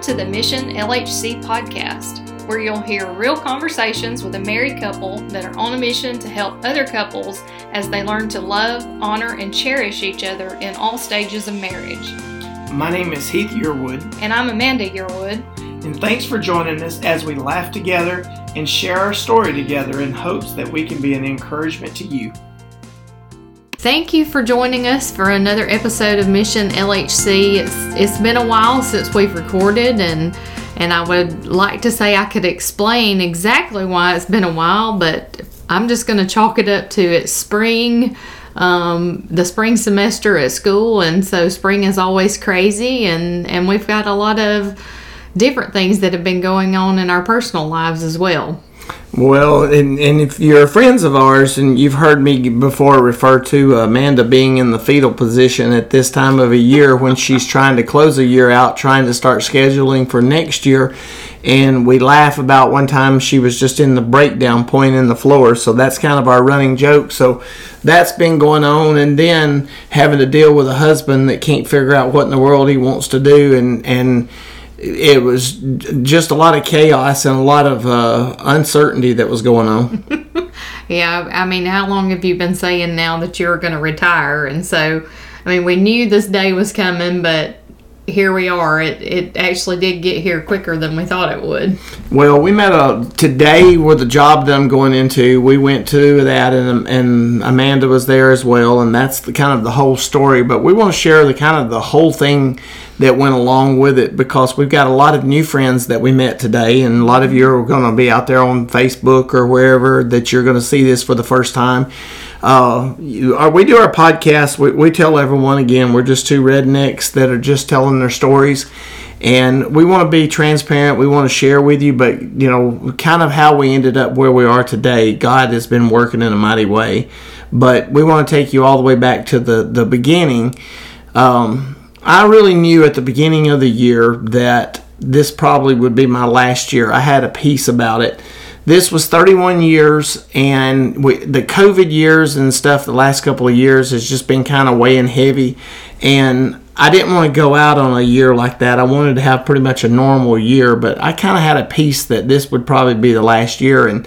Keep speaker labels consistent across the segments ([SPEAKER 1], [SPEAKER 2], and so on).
[SPEAKER 1] Welcome to the Mission LHC podcast, where you'll hear real conversations with a married couple that are on a mission to help other couples as they learn to love, honor, and cherish each other in all stages of marriage.
[SPEAKER 2] My name is Heath Yearwood,
[SPEAKER 1] And I'm Amanda Yearwood.
[SPEAKER 2] and thanks for joining us as we laugh together and share our story together in hopes that we can be an encouragement to you.
[SPEAKER 1] Thank you for joining us for another episode of Mission LHC. It's it's been a while since we've recorded and and I would like to say I could explain exactly why it's been a while, but I'm just going to chalk it up to it's spring, um, the spring semester at school, and so spring is always crazy, and and we've got a lot of different things that have been going on in our personal lives as well.
[SPEAKER 2] Well, and, and if you're friends of ours and you've heard me before refer to Amanda being in the fetal position at this time of a year when she's trying to close a year out, trying to start scheduling for next year. And we laugh about one time she was just in the breakdown point in the floor. So that's kind of our running joke. So that's been going on. And then having to deal with a husband that can't figure out what in the world he wants to do. And, and, it was just a lot of chaos and a lot of uh, uncertainty that was going on.
[SPEAKER 1] Yeah, I mean, how long have you been saying now that you're going to retire? And so, I mean, we knew this day was coming, but here we are. It, it actually did get here quicker than we thought it would.
[SPEAKER 2] Well, we met a today with the job that I'm going into. We went to that, and and Amanda was there as well, and that's the kind of the whole story. But we want to share the kind of the whole thing that went along with it because we've got a lot of new friends that we met today, and a lot of you are going to be out there on Facebook or wherever that you're going to see this for the first time. Uh, you, uh, we do our podcast. We, we tell everyone again we're just two rednecks that are just telling their stories, and we want to be transparent. We want to share with you, but you know, kind of how we ended up where we are today. God has been working in a mighty way, but we want to take you all the way back to the the beginning. Um, I really knew at the beginning of the year that this probably would be my last year. I had a peace about it. This was 31 years, and we, the COVID years and stuff, the last couple of years has just been kind of weighing heavy. And I didn't want to go out on a year like that. I wanted to have pretty much a normal year, but I kind of had a peace that this would probably be the last year. And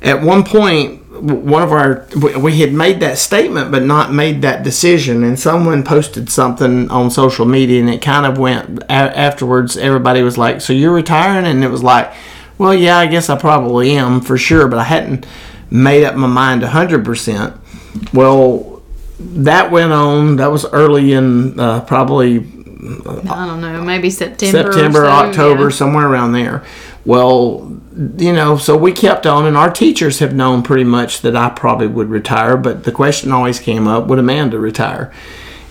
[SPEAKER 2] at one point, one of our we had made that statement but not made that decision and someone posted something on social media and it kind of went afterwards everybody was like so you're retiring and it was like well yeah i guess i probably am for sure but i hadn't made up my mind 100% well that went on that was early in uh, probably
[SPEAKER 1] I don't know, maybe September,
[SPEAKER 2] September,
[SPEAKER 1] or so,
[SPEAKER 2] October,
[SPEAKER 1] yeah.
[SPEAKER 2] somewhere around there. Well, you know, so we kept on, and our teachers have known pretty much that I probably would retire. But the question always came up: Would Amanda retire?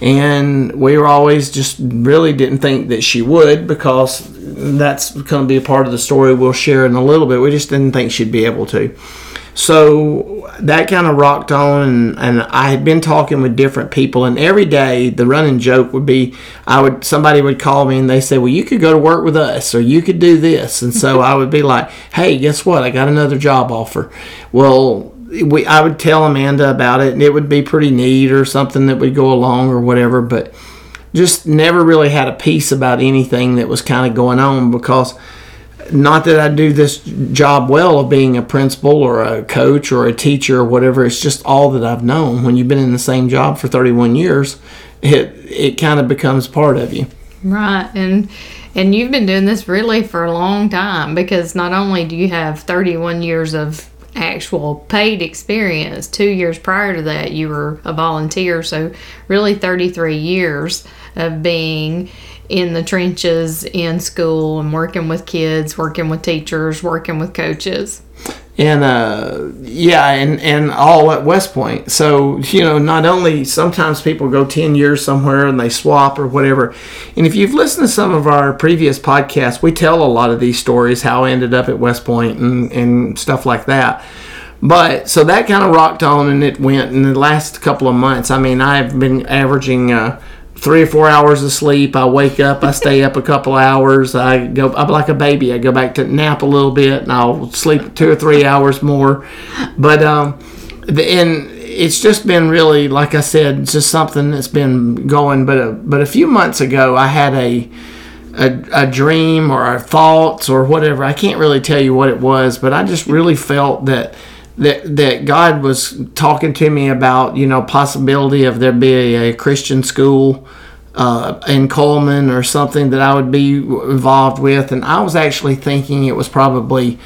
[SPEAKER 2] And we were always just really didn't think that she would because that's going to be a part of the story we'll share in a little bit. We just didn't think she'd be able to. So that kind of rocked on, and, and I had been talking with different people, and every day the running joke would be, I would somebody would call me and they say, well, you could go to work with us, or you could do this, and so I would be like, hey, guess what? I got another job offer. Well, we I would tell Amanda about it, and it would be pretty neat or something that would go along or whatever, but just never really had a peace about anything that was kind of going on because not that I do this job well of being a principal or a coach or a teacher or whatever. It's just all that I've known. When you've been in the same job for 31 years, it it kind of becomes part of you.
[SPEAKER 1] Right, and and you've been doing this really for a long time because not only do you have 31 years of actual paid experience, two years prior to that you were a volunteer, so really 33 years of being in the trenches in school and working with kids, working with teachers, working with coaches.
[SPEAKER 2] And uh, yeah, and and all at West Point. So you know, not only sometimes people go ten years somewhere and they swap or whatever. And if you've listened to some of our previous podcasts, we tell a lot of these stories how I ended up at West Point and and stuff like that. But so that kind of rocked on and it went in the last couple of months. I mean, I've been averaging. Uh, three or four hours of sleep. I wake up, I stay up a couple hours. I go, I'm like a baby. I go back to nap a little bit, and I'll sleep two or three hours more. But um, the, and it's just been really, like I said, just something that's been going. But a, but a few months ago, I had a a, a dream or a thoughts or whatever. I can't really tell you what it was, but I just really felt that that that God was talking to me about you know possibility of there be a, a Christian school uh, in Cullman or something that I would be involved with, and I was actually thinking it was probably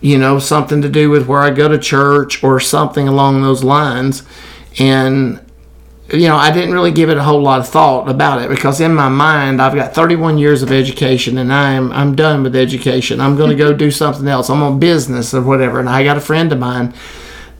[SPEAKER 2] you know something to do with where I go to church or something along those lines, and you know, I didn't really give it a whole lot of thought about it because in my mind, I've got 31 years of education and I'm I'm done with education. I'm going to go do something else. I'm on business or whatever. And I got a friend of mine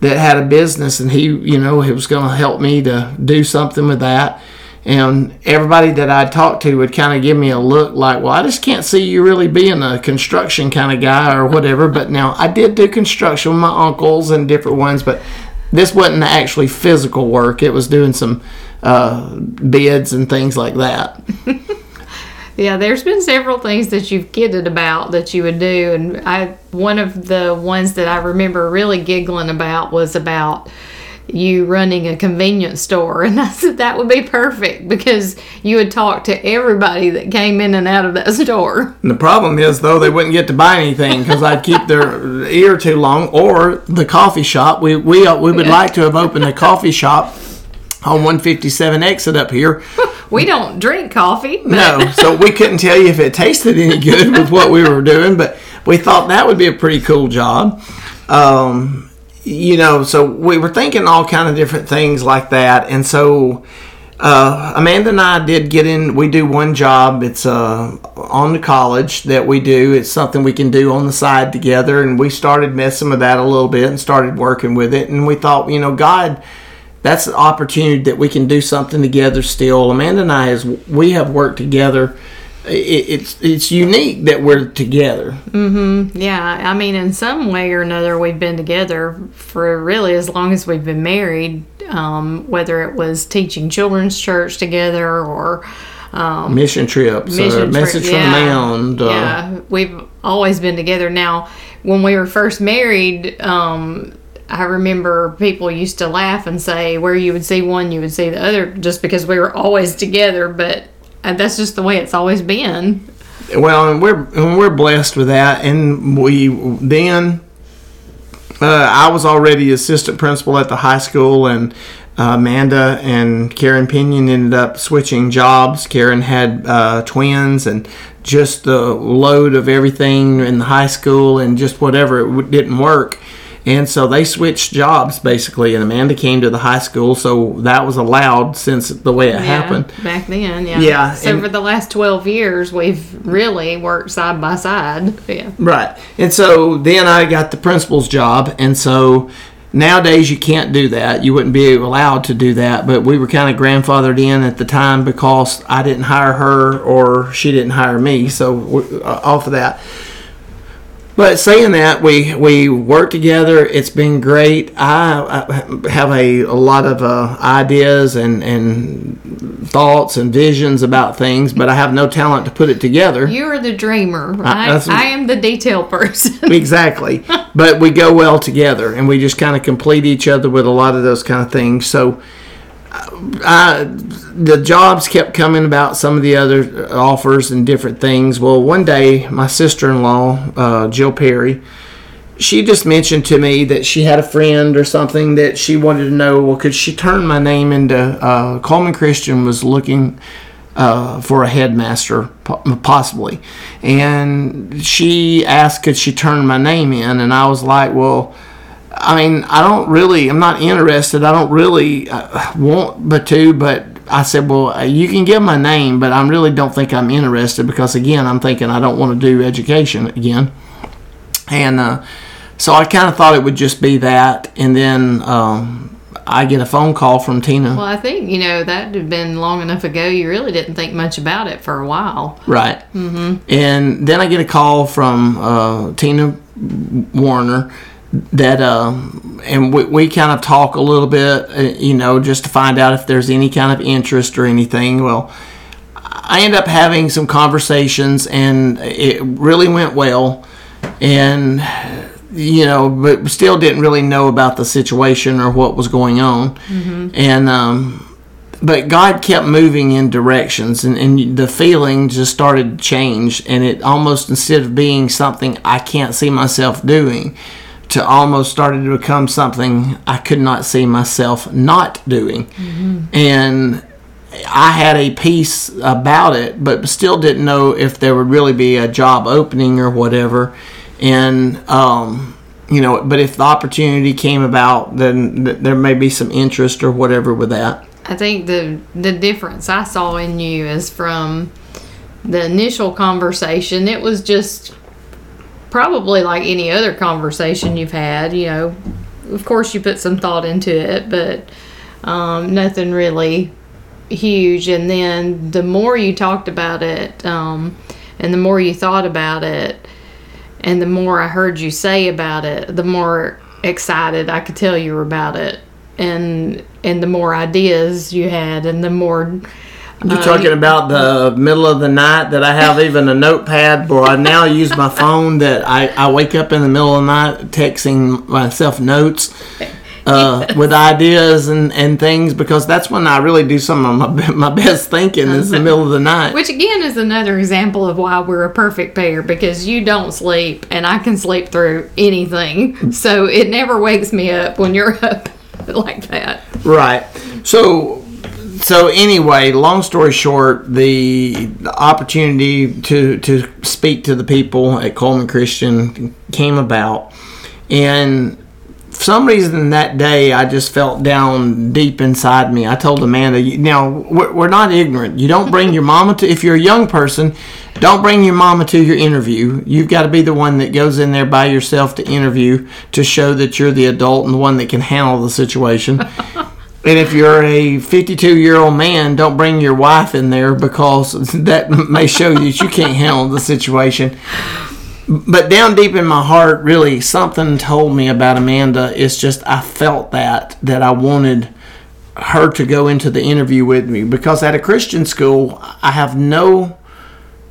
[SPEAKER 2] that had a business and he, you know, he was going to help me to do something with that. And everybody that I talked to would kind of give me a look like, well, I just can't see you really being a construction kind of guy or whatever. But now I did do construction with my uncles and different ones, but this wasn't actually physical work. It was doing some uh, bids and things like that.
[SPEAKER 1] yeah, there's been several things that you've kidded about that you would do, and I one of the ones that I remember really giggling about was about you running a convenience store and I said that would be perfect because you would talk to everybody that came in and out of that store.
[SPEAKER 2] The problem is though they wouldn't get to buy anything because I'd keep their ear too long or the coffee shop. We we uh, we would like to have opened a coffee shop on 157 exit up here.
[SPEAKER 1] We don't drink coffee.
[SPEAKER 2] No, so we couldn't tell you if it tasted any good with what we were doing, but we thought that would be a pretty cool job. Um, you know, so we were thinking all kind of different things like that, and so uh, Amanda and I did get in. We do one job. It's uh, on the college that we do. It's something we can do on the side together, and we started messing with that a little bit and started working with it. And we thought, you know, God, that's an opportunity that we can do something together. Still, Amanda and I, as we have worked together it's it's unique that we're together.
[SPEAKER 1] Mm-hmm. Yeah, I mean, in some way or another, we've been together for really as long as we've been married. Um, whether it was teaching children's church together or
[SPEAKER 2] um, mission trips, mission tri- message yeah, from the mound.
[SPEAKER 1] Uh, yeah, we've always been together. Now, when we were first married. Um, I remember people used to laugh and say, where you would see one, you would see the other, just because we were always together. But that's just the way it's always been.
[SPEAKER 2] Well, and we're we're blessed with that, and we then. Uh, I was already assistant principal at the high school, and uh, Amanda and Karen Pinion ended up switching jobs. Karen had uh, twins, and just the load of everything in the high school and just whatever it didn't work. And so they switched jobs basically, and Amanda came to the high school, so that was allowed since the way it yeah, happened
[SPEAKER 1] back then. Yeah.
[SPEAKER 2] Yeah.
[SPEAKER 1] So and, for the last twelve years, we've really worked side by side. Yeah.
[SPEAKER 2] Right. And so then I got the principal's job, and so nowadays you can't do that. You wouldn't be allowed to do that. But we were kind of grandfathered in at the time because I didn't hire her or she didn't hire me. So uh, off of that. But saying that, we we work together. It's been great. I, I have a, a lot of uh, ideas and and thoughts and visions about things, but I have no talent to put it together.
[SPEAKER 1] You are the dreamer. I, I, I am the detail person.
[SPEAKER 2] exactly. But we go well together, and we just kind of complete each other with a lot of those kind of things. So I, the jobs kept coming about some of the other offers and different things. Well, one day, my sister in law, uh, Jill Perry, she just mentioned to me that she had a friend or something that she wanted to know. Well, could she turn my name into uh, Cullman Christian was looking uh, for a headmaster, possibly, and she asked could she turn my name in, and I was like, well I mean, I don't really, I'm not interested. I don't really uh, want but to, but I said, well, uh, you can give my name, but I really don't think I'm interested because, again, I'm thinking I don't want to do education again. And uh, so I kind of thought it would just be that. And then um, I get a phone call from Tina.
[SPEAKER 1] Well, I think, you know, that had been long enough ago. You really didn't think much about it for a while.
[SPEAKER 2] Right. Mm-hmm. And then I get a call from uh, Tina Warner that uh, and we, we kind of talk a little bit uh, you know just to find out if there's any kind of interest or anything. Well i end up having some conversations and it really went well. And you know but still didn't really know about the situation or what was going on. Mm-hmm. and um, but God kept moving in directions, and, and the feeling just started to change, and it almost instead of being something I can't see myself doing, to almost started to become something I could not see myself not doing, and I had a peace about it, but still didn't know if there would really be a job opening or whatever, and um, you know, but if the opportunity came about, then th- there may be some interest or whatever with that.
[SPEAKER 1] I think the the difference I saw in you is from the initial conversation. It was just probably like any other conversation you've had. You know, of course you put some thought into it, but um, nothing really huge. And then the more you talked about it, um, and the more you thought about it, and the more I heard you say about it, the more excited I could tell you about it, and and the more ideas you had, and the more.
[SPEAKER 2] You're
[SPEAKER 1] uh,
[SPEAKER 2] talking about the middle of the night that I have even a notepad where I now use my phone that I, I wake up in the middle of the night texting myself notes uh, with ideas and, and things because that's when I really do some of my, my best thinking is the middle of the night.
[SPEAKER 1] Which again is another example of why we're a perfect pair because you don't sleep and I can sleep through anything. So it never wakes me up when you're up like that.
[SPEAKER 2] Right. So so anyway, long story short, the, the opportunity to to speak to the people at Cullman Christian came about, and for some reason that day I just felt down deep inside me. I told Amanda, now we're, we're not ignorant. You don't bring your mama to if you're a young person. Don't bring your mama to your interview. You've got to be the one that goes in there by yourself to interview to show that you're the adult and the one that can handle the situation. And if you're a 52 year old man, don't bring your wife in there because that may show you that you can't handle the situation. But down deep in my heart, really, something told me about Amanda. It's just I felt that that I wanted her to go into the interview with me because at a Christian school, I have no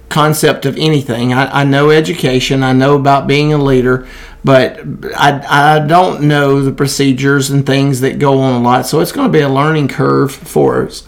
[SPEAKER 2] concept of anything. I, I know education, I know about being a leader, but I, I don't know the procedures and things that go on a lot. So it's going to be a learning curve for us.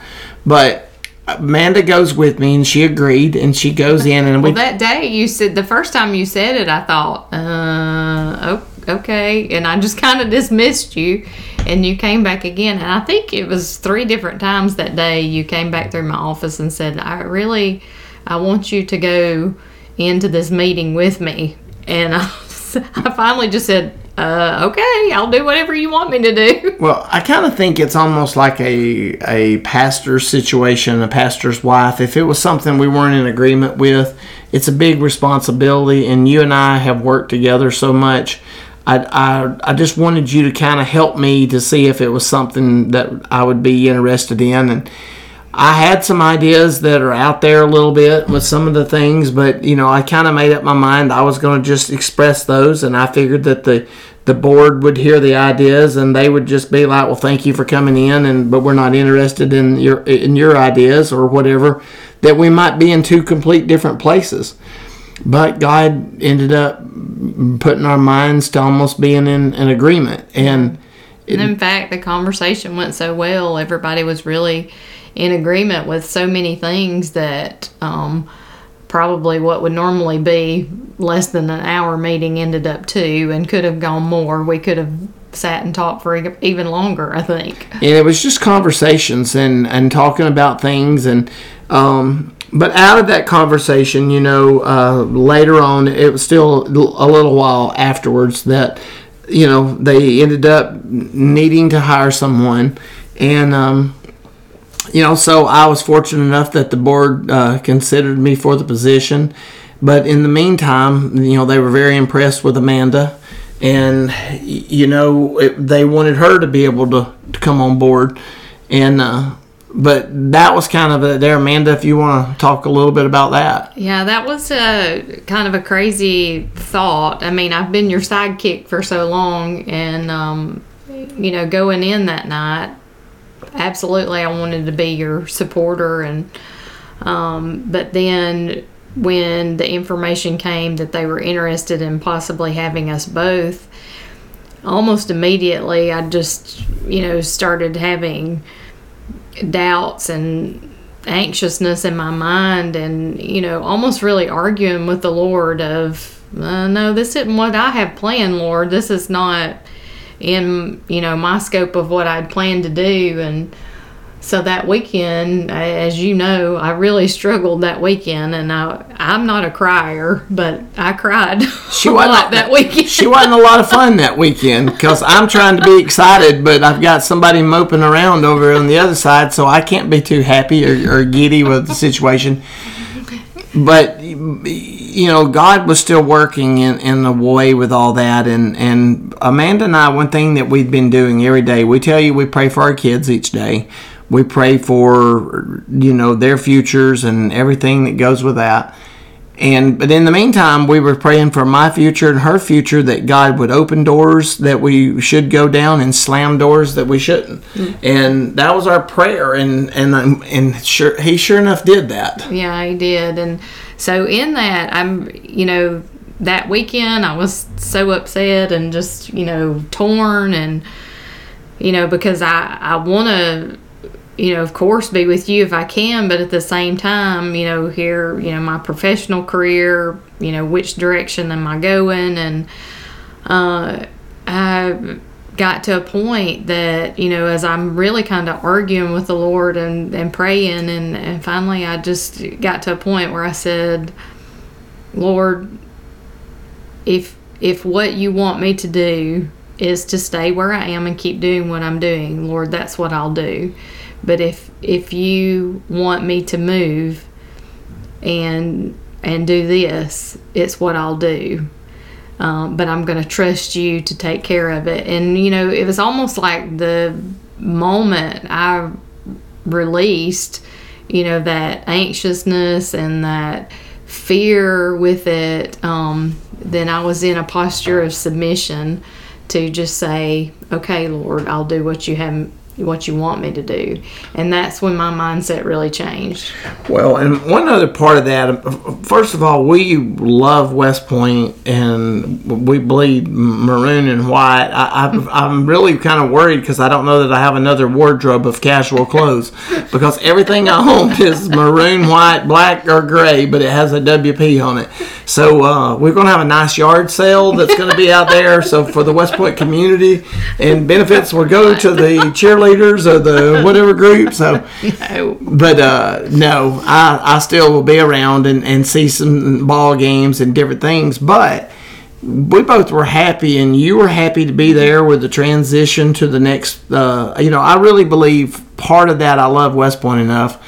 [SPEAKER 2] But Amanda goes with me and she agreed and she goes in and we
[SPEAKER 1] Well, that day you said the first time you said it, I thought, uh, okay, and I just kind of dismissed you, and you came back again, and I think it was three different times that day you came back through my office and said, I really, I want you to go into this meeting with me, and I, I finally just said, uh, okay, I'll do whatever you want me to do.
[SPEAKER 2] Well, I kind of think it's almost like a a pastor's situation, a pastor's wife. If it was something we weren't in agreement with, it's a big responsibility. And you and I have worked together so much. I, I, I just wanted you to kind of help me to see if it was something that I would be interested in. And I had some ideas that are out there a little bit with some of the things, but you know, I kind of made up my mind I was going to just express those, and I figured that the the board would hear the ideas and they would just be like, "Well, thank you for coming in, and but we're not interested in your in your ideas or whatever." That we might be in two complete different places, but God ended up putting our minds to almost being in an agreement, and
[SPEAKER 1] And in fact, the conversation went so well. Everybody was really in agreement with so many things that um, probably what would normally be less than an hour meeting ended up two and could have gone more. We could have sat and talked for even longer, I think.
[SPEAKER 2] and it was just conversations and and talking about things and um but out of that conversation you know uh, later on it was still a little while afterwards that you know they ended up needing to hire someone and um you know so i was fortunate enough that the board uh, considered me for the position. But in the meantime you know they were very impressed with amanda. And you know it, they wanted her to be able to, to come on board. And uh, but that was kind of a, there amanda if you want to talk a little bit about that.
[SPEAKER 1] Yeah, that was a kind of a crazy thought. I mean, I've been your sidekick for so long, and um, you know, going in that night, absolutely, I wanted to be your supporter, and um, but then when the information came that they were interested in possibly having us both, almost immediately, I just you know started having doubts and anxiousness in my mind and you know almost really arguing with the lord of uh, no this isn't what i have planned lord. This is not in you know my scope of what i'd planned to do and so that weekend, as you know, I really struggled that weekend, and I I'm not a crier, but I cried
[SPEAKER 2] She
[SPEAKER 1] a
[SPEAKER 2] wasn't
[SPEAKER 1] lot that weekend.
[SPEAKER 2] She wasn't a lot of fun that weekend because I'm trying to be excited, but I've got somebody moping around over on the other side, so I can't be too happy or, or giddy with the situation. But you know, God was still working in, in the way with all that, and and Amanda and I, one thing that we've been doing every day, we tell you we pray for our kids each day. We pray for you know their futures and everything that goes with that. And but in the meantime, we were praying for my future and her future that God would open doors that we should go down and slam doors that we shouldn't. And that was our prayer. And and um, and sure he sure enough did that.
[SPEAKER 1] Yeah, he did. And so in that, I'm, you know, that weekend I was so upset and just, you know, torn and, you know, because I, I want to, you know, of course, be with you if I can, but at the same time, you know, here, you know, my professional career, you know, which direction am I going? And uh, I got to a point that, you know, as I'm really kind of arguing with the Lord and, and praying, and, and finally I just got to a point where I said, Lord, if if what you want me to do is to stay where I am and keep doing what I'm doing, Lord, that's what I'll do. But if if you want me to move and and do this, it's what I'll do. Um, but I'm going to trust you to take care of it. And you know, it was almost like the moment I released, you know, that anxiousness and that fear with it, um, then I was in a posture of submission to just say, "Okay, Lord, I'll do what you have, what you want me to do," and that's when my mindset really changed.
[SPEAKER 2] Well, and one other part of that, first of all, we love West Point and we bleed maroon and white. I, I'm really kind of worried because I don't know that I have another wardrobe of casual clothes because everything I own is maroon, white, black, or gray, but it has a WP on it. So uh, we're going to have a nice yard sale that's going to be out there. So for the West Point community and benefits will go to the cheerleaders or the whatever group. So,
[SPEAKER 1] No.
[SPEAKER 2] but uh, no, I, I still will be around and, and see some ball games and different things. But we both were happy, and you were happy to be there with the transition to the next. Uh, you know, I really believe part of that. I love West Point enough.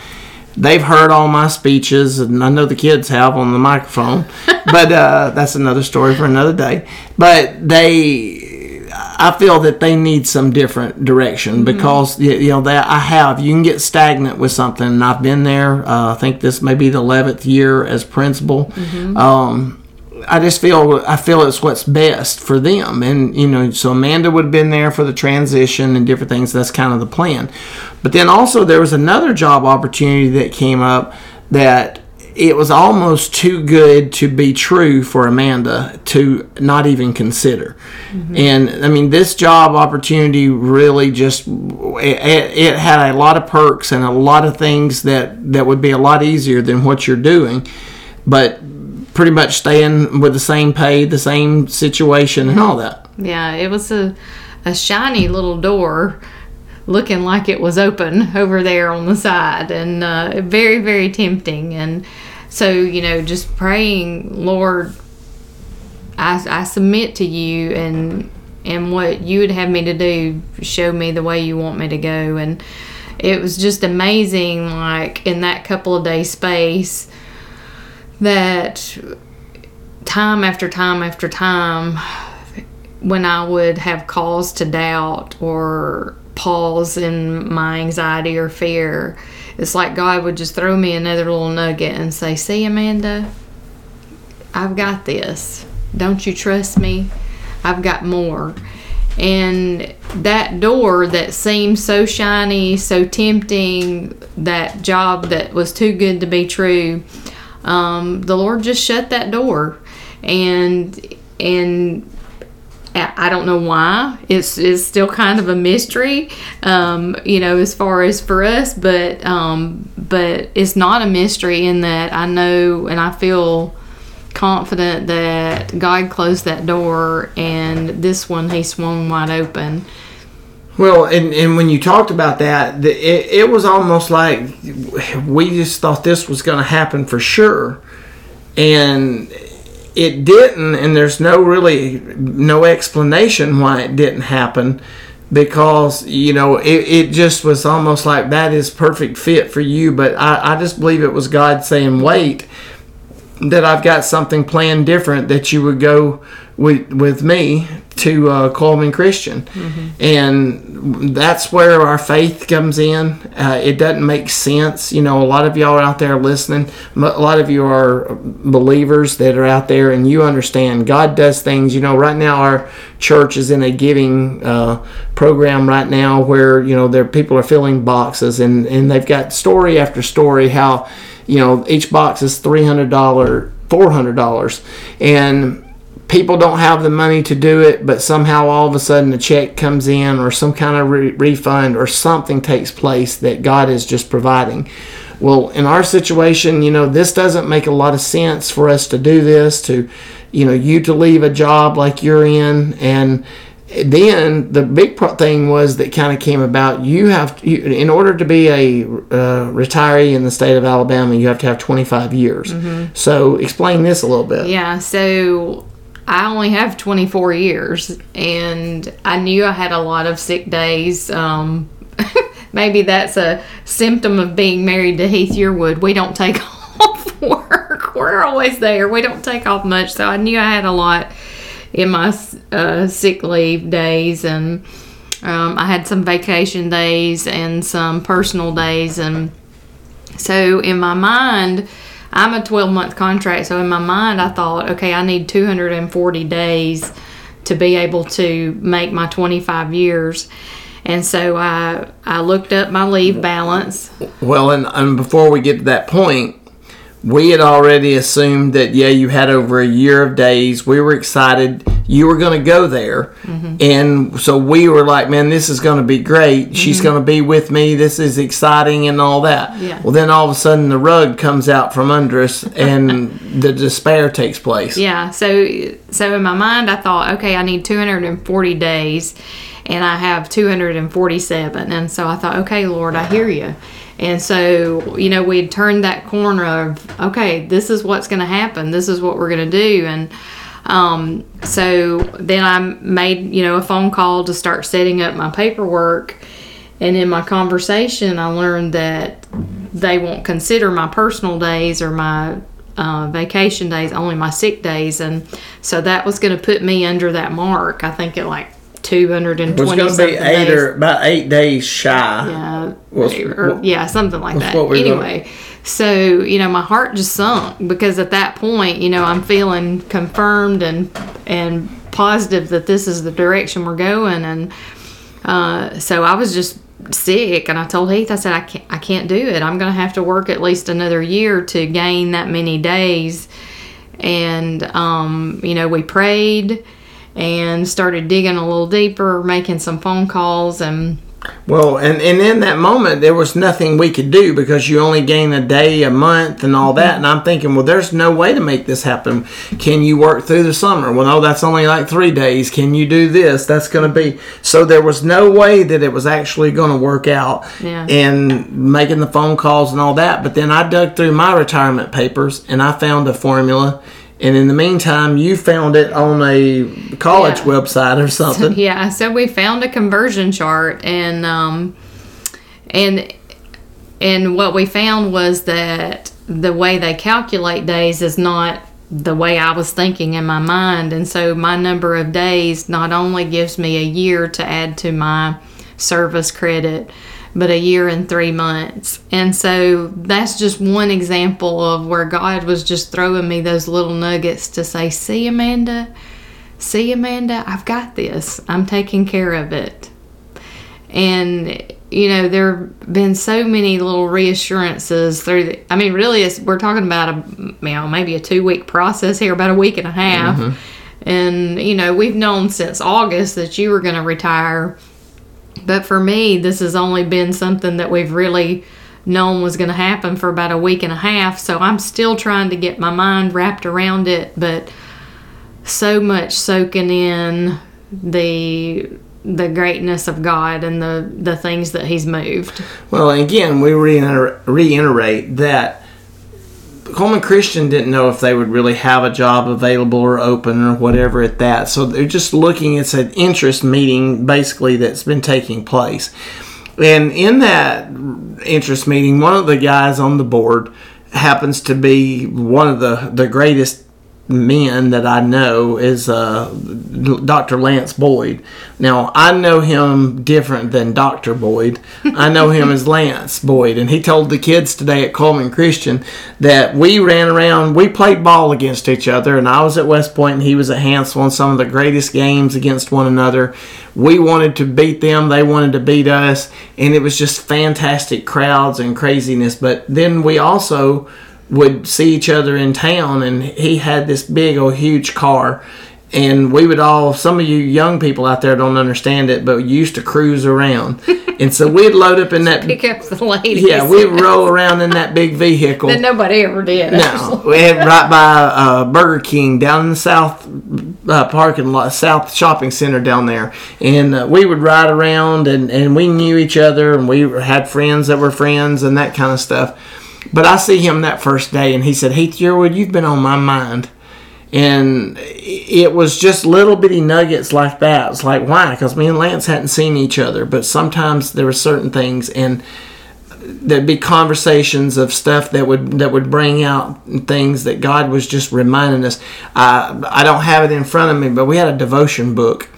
[SPEAKER 2] They've heard all my speeches, and I know the kids have on the microphone. but uh, that's another story for another day. But they, I feel that they need some different direction because y- you know that I have. You can get stagnant with something, and I've been there. Uh, I think this may be the eleventh year as principal. Um, I just feel I feel it's what's best for them, and you know, so Amanda would have been there for the transition and different things. That's kind of the plan. But then also there was another job opportunity that came up that it was almost too good to be true for Amanda to not even consider. Mm-hmm. And I mean, this job opportunity really just it, it had a lot of perks and a lot of things that that would be a lot easier than what you're doing, but pretty much staying with the same pay, the same situation, and all that.
[SPEAKER 1] Yeah, it was a, a shiny little door looking like it was open over there on the side and uh, very, very tempting. And so, you know, just praying, Lord, I, I submit to you and and what you would have me to do, show me the way you want me to go. And it was just amazing, like in that couple of day space, that time after time after time when I would have cause to doubt or pause in my anxiety or fear, it's like God would just throw me another little nugget and say, See, Amanda, I've got this. Don't you trust me? I've got more. And that door that seemed so shiny, so tempting, that job that was too good to be true, um, the Lord just shut that door. And and I don't know why. It's it's still kind of a mystery, um, you know, as far as for us. But um, but it's not a mystery in that I know and I feel confident that God closed that door and this one He swung wide open.
[SPEAKER 2] Well, and, and when you talked about that, the, it, it was almost like we just thought this was going to happen for sure. And it didn't, and there's no really no explanation why it didn't happen because you know it, it just was almost like that is perfect fit for you but I, I just believe it was god saying wait that i've got something planned different that you would go with with me to uh, Cullman Christian, and that's where our faith comes in. Uh, it doesn't make sense, you know. A lot of y'all are out there listening. A lot of you are believers that are out there, and you understand God does things. You know, right now our church is in a giving uh, program right now where you know there people are filling boxes, and and they've got story after story how you know each box is three hundred dollar, four hundred dollars, and people don't have the money to do it, but somehow all of a sudden a check comes in or some kind of re- refund or something takes place that God is just providing. Well, in our situation, you know, this doesn't make a lot of sense for us to do this, to, you know, you to leave a job like you're in. And then the big thing was that kind of came about you have, you, in order to be a uh, retiree in the state of Alabama, you have to have 25 years. So explain this a little bit.
[SPEAKER 1] Yeah, so I only have 24 years, and I knew I had a lot of sick days. Um, maybe that's a symptom of being married to Heath Yearwood. We don't take off work, we're always there. We don't take off much, so I knew I had a lot in my uh, sick leave days, and um, I had some vacation days and some personal days, and so in my mind, I'm a 12 month contract. So in my mind, I thought, okay, I need 240 days to be able to make my 25 years. And so I I looked up my leave balance.
[SPEAKER 2] Well, and, and before we get to that point, we had already assumed that, yeah, you had over a year of days. We were excited. You were going to go there. Mm-hmm. And so we were like, man, this is going to be great. She's mm-hmm. going to be with me. This is exciting and all that.
[SPEAKER 1] Yeah.
[SPEAKER 2] Well, then all of a sudden the rug comes out from under us and the despair takes place.
[SPEAKER 1] Yeah. So so in my mind, I thought, okay, I need 240 days, and I have 247. And so I thought, okay, Lord, I hear you. And so, you know, we had turned that corner of, okay, this is what's going to happen. This is what we're going to do. And um, so then I made, you know, a phone call to start setting up my paperwork. And in my conversation, I learned that they won't consider my personal days or my uh, vacation days, only my sick days. And so that was going to put me under that mark. I think at like 220
[SPEAKER 2] It was going to be eight
[SPEAKER 1] days.
[SPEAKER 2] or about eight days shy.
[SPEAKER 1] Yeah,
[SPEAKER 2] Was-
[SPEAKER 1] or, yeah, something like that.
[SPEAKER 2] what we were-
[SPEAKER 1] Anyway, so you know, my heart just sunk because at that point, you know, I'm feeling confirmed and and positive that this is the direction we're going, and uh, so I was just sick, and I told Heath, I said, I can't, I can't do it. I'm going to have to work at least another year to gain that many days, and um, you know, we prayed and started digging a little deeper, making some phone calls, and
[SPEAKER 2] Well, and, and in that moment, there was nothing we could do because you only gain a day, a month, and all that. And I'm thinking, well, there's no way to make this happen. Can you work through the summer? Well, no, that's only like three days. Can you do this? That's going to be. So there was no way that it was actually going to work out.
[SPEAKER 1] Yeah.
[SPEAKER 2] And making the phone calls and all that. But then I dug through my retirement papers and I found a formula. And in the meantime, you found it on a college
[SPEAKER 1] Yeah.
[SPEAKER 2] website or something.
[SPEAKER 1] Yeah, so we found a conversion chart and um and and what we found was that the way they calculate days is not the way I was thinking in my mind and so my number of days not only gives me a year to add to my service credit but a year and 3 months. And so that's just one example of where God was just throwing me those little nuggets to say, "See Amanda, see Amanda i've got this i'm taking care of it and you know there have been so many little reassurances through the i mean really it's, we're talking about a you know maybe a two week process here about a week and a half mm-hmm. And, you know, we've known since August that you were going to retire. But for me, this has only been something that we've really known was going to happen for about a week and a half. So I'm still trying to get my mind wrapped around it. But so much soaking in the the greatness of God and the the things that He's moved.
[SPEAKER 2] Well, again, we reiter- reiterate that Cullman Christian didn't know if they would really have a job available or open or whatever at that. So they're just looking. It's an interest meeting basically that's been taking place. And in that interest meeting, one of the guys on the board happens to be one of the, the greatest men that I know is uh, Dr. Lance Boyd. Now, I know him different than Dr. Boyd. I know him as Lance Boyd. And he told the kids today at Cullman Christian that we ran around, we played ball against each other, and I was at West Point and he was at Hanceville in some of the greatest games against one another. We wanted to beat them, they wanted to beat us, and it was just fantastic crowds and craziness. But then we also would see each other in town and he had this big old huge car and we would all some of you young people out there don't understand it but used to cruise around and so we'd load up in that
[SPEAKER 1] Pick up the ladies.
[SPEAKER 2] yeah we'd roll around in that big vehicle
[SPEAKER 1] that nobody ever did.
[SPEAKER 2] no, we had right by uh, Burger King down in the south uh, parking lot, south shopping center down there, and uh, we would ride around, and, and we knew each other, and we had friends that were friends, and that kind of stuff. But I see him that first day, and he said, "Heath Yearwood, you've been on my mind." And it was just little bitty nuggets like that. It's like why? Because me and Lance hadn't seen each other, but sometimes there were certain things, and there'd be conversations of stuff that would that would bring out things that God was just reminding us. I I don't have it in front of me, but we had a devotion book,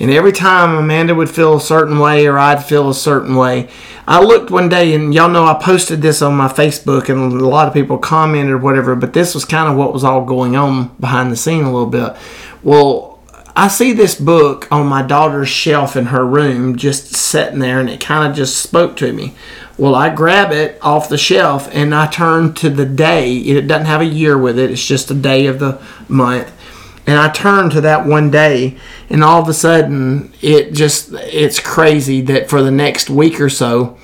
[SPEAKER 2] and every time Amanda would feel a certain way or I'd feel a certain way, I looked one day and y'all know I posted this on my Facebook and a lot of people commented or whatever, but this was kind of what was all going on behind the scene a little bit. Well. I see this book on my daughter's shelf in her room just sitting there and it kind of just spoke to me. Well, I grab it off the shelf and I turn to the day. It doesn't have a year with it, it's just a day of the month. And I turned to that one day and all of a sudden it just it's crazy that for the next week or so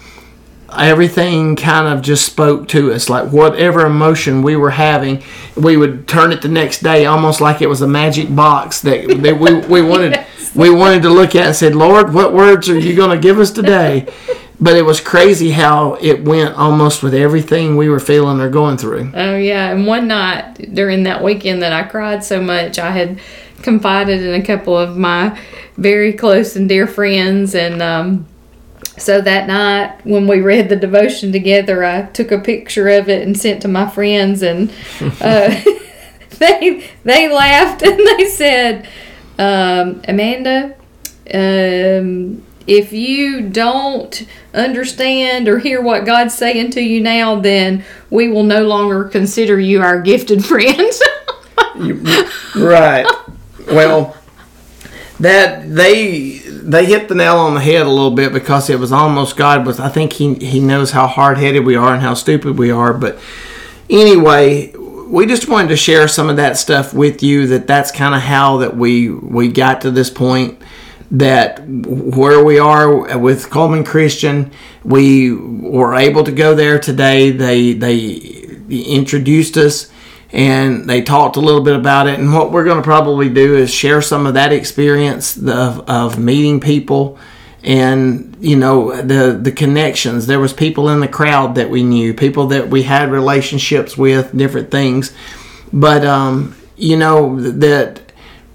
[SPEAKER 2] everything kind of just spoke to us. Like whatever emotion we were having we would turn it the next day almost like it was a magic box that, that we, we wanted we wanted to look at and said lord what words are you going to give us today but it was crazy how it went almost with everything we were feeling or going through
[SPEAKER 1] Oh yeah, and one night during that weekend that I cried so much, I had confided in a couple of my very close and dear friends, and um, so that night when we read the devotion together, I took a picture of it and sent to my friends, and uh, they they laughed and they said, um, Amanda. Um, if you don't understand or hear what God's saying to you now, then we will no longer consider you our gifted friend.
[SPEAKER 2] right. Well, that they they hit the nail on the head a little bit because it was almost God was. I think he he knows how hard headed we are and how stupid we are. But anyway, we just wanted to share some of that stuff with you. That that's kind of how that we we got to this point. That where we are with Cullman Christian, we were able to go there today. They they introduced us and they talked a little bit about it. And what we're going to probably do is share some of that experience of, of meeting people and you know the the connections. There was people in the crowd that we knew, people that we had relationships with, different things. But um, you know that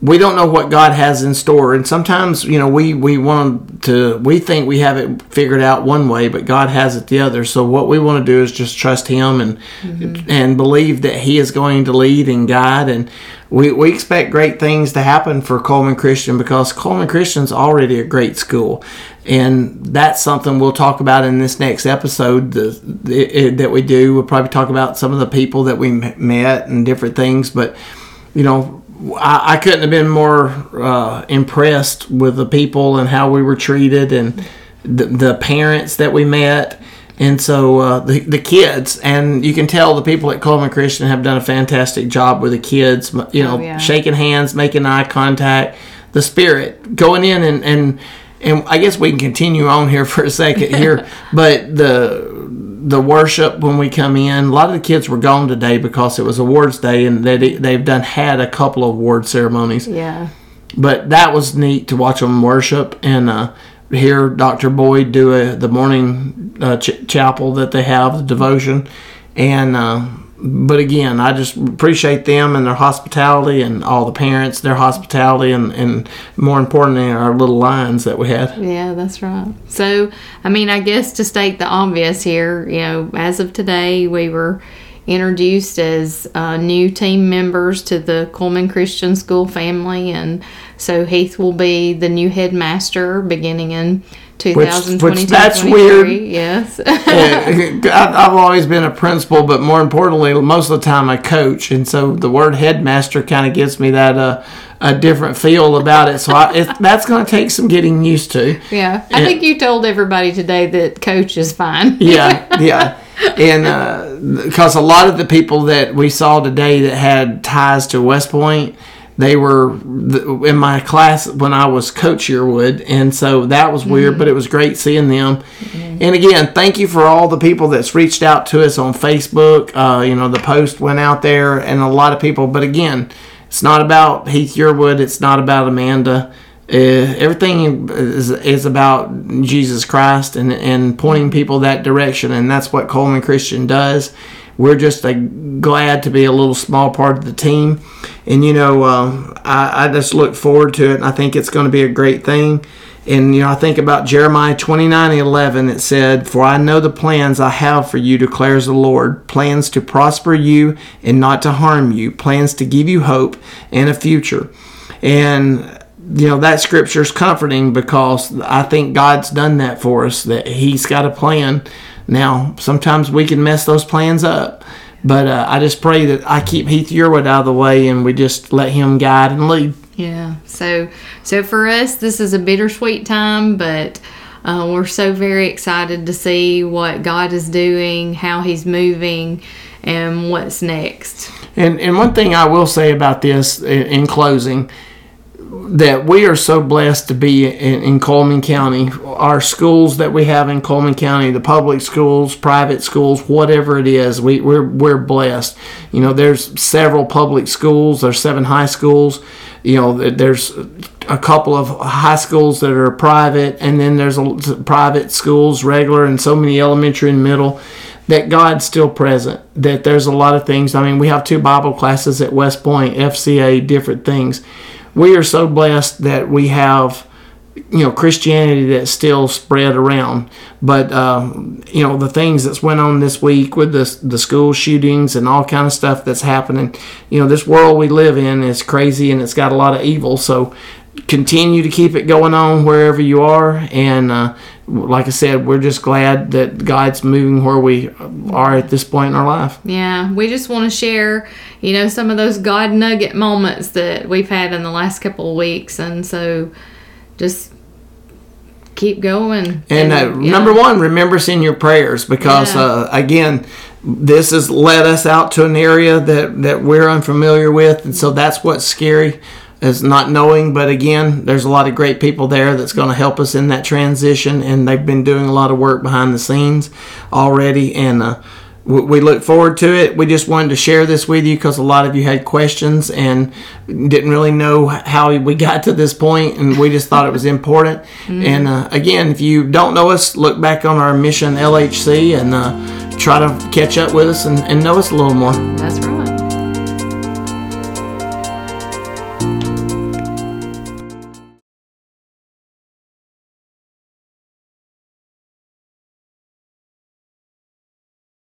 [SPEAKER 2] we don't know what God has in store, and sometimes you know we we want to we think we have it figured out one way, but God has it the other. So what we want to do is just trust Him and mm-hmm. and believe that He is going to lead and guide, and we we expect great things to happen for Cullman Christian because Cullman Christian's already a great school, and that's something we'll talk about in this next episode. The, the, that we do. We'll probably talk about some of the people that we met and different things, but you know I, I couldn't have been more uh, impressed with the people and how we were treated and the, the parents that we met And so uh, the, the kids, and you can tell the people at Cullman Christian have done a fantastic job with the kids, you know,
[SPEAKER 1] Oh, yeah.
[SPEAKER 2] shaking hands, making eye contact, the spirit, going in and, and, and I guess we can continue on here for a second here, but the the worship when we come in, a lot of the kids were gone today because it was awards day and they they've done had a couple of award ceremonies
[SPEAKER 1] Yeah.
[SPEAKER 2] but that was neat to watch them worship and uh, hear Dr. Boyd do a, the morning uh, ch- chapel that they have, the devotion. And, uh, but again, I just appreciate them and their hospitality and all the parents, their hospitality, and, and more importantly, our little lines that we had.
[SPEAKER 1] Yeah, that's right. So, I mean, I guess to state the obvious here, you know, as of today, we were introduced as uh, new team members to the Cullman Christian School family, and so Heath will be the new headmaster beginning in 2022.
[SPEAKER 2] that's weird.
[SPEAKER 1] Yes.
[SPEAKER 2] I- I've always been a principal, but more importantly, most of the time I coach, and so the word headmaster kind of gives me that uh, a different feel about it. So I, it, that's going to take some getting used to.
[SPEAKER 1] yeah. I think you told everybody today that coach is fine.
[SPEAKER 2] yeah, yeah. And because a lot of the people that we saw today that had ties to West Point, they were in my class when I was Coach Yearwood, and so that was weird, but it was great seeing them. And again, thank you for all the people that's reached out to us on Facebook. Uh, you know, the post went out there, and a lot of people. But again, it's not about Heath Yearwood. It's not about Amanda. Uh, everything is, is about Jesus Christ and, and pointing people that direction, and that's what Cullman Christian does. We're just glad to be a little small part of the team, and you know, uh, I, I just look forward to it, and I think it's going to be a great thing. And you know, I think about Jeremiah twenty nine eleven. It said, "For I know the plans I have for you," declares the Lord, plans to prosper you and not to harm you, plans to give you hope and a future. And you know that scripture is comforting because I think God's done that for us. That He's got a plan. Now, sometimes we can mess those plans up, but uh, I just pray that I keep Heath Yearwood out of the way and we just let him guide and lead.
[SPEAKER 1] Yeah. So so for us, this is a bittersweet time, but uh, we're so very excited to see what God is doing, how He's moving, and what's next.
[SPEAKER 2] And and one thing I will say about this in, in closing, that we are so blessed to be in, in Cullman County. Our schools that we have in Cullman County, the public schools, private schools, whatever it is, we, we're we're blessed. You know, there's several public schools. There's seven high schools. You know, there's a couple of high schools that are private, and then there's a, private schools, regular, and so many elementary and middle that God's still present. That there's a lot of things. I mean, we have two Bible classes at West Point, FCA, different things. We are so blessed that we have, you know, Christianity that's still spread around. But um, you know, the things that's went on this week with the the school shootings and all kind of stuff that's happening. You know, this world we live in is crazy and it's got a lot of evil. So continue to keep it going on wherever you are and uh, like i said we're just glad that god's moving where we are at this point in our life
[SPEAKER 1] Yeah, we just want to share, you know, some of those God nugget moments that we've had in the last couple of weeks, and so just keep going.
[SPEAKER 2] and uh,
[SPEAKER 1] yeah.
[SPEAKER 2] number one remember us in your prayers because
[SPEAKER 1] Yeah.
[SPEAKER 2] uh, again this has led us out to an area that that we're unfamiliar with and so that's what's scary is not knowing but again there's a lot of great people there that's going to help us in that transition and they've been doing a lot of work behind the scenes already and uh, we we look forward to it. We just wanted to share this with you because a lot of you had questions and didn't really know how we got to this point, and we just thought it was important. And uh, again, if you don't know us, look back on our mission LHC and uh, try to catch up with us and, and know us a little more.
[SPEAKER 1] That's right.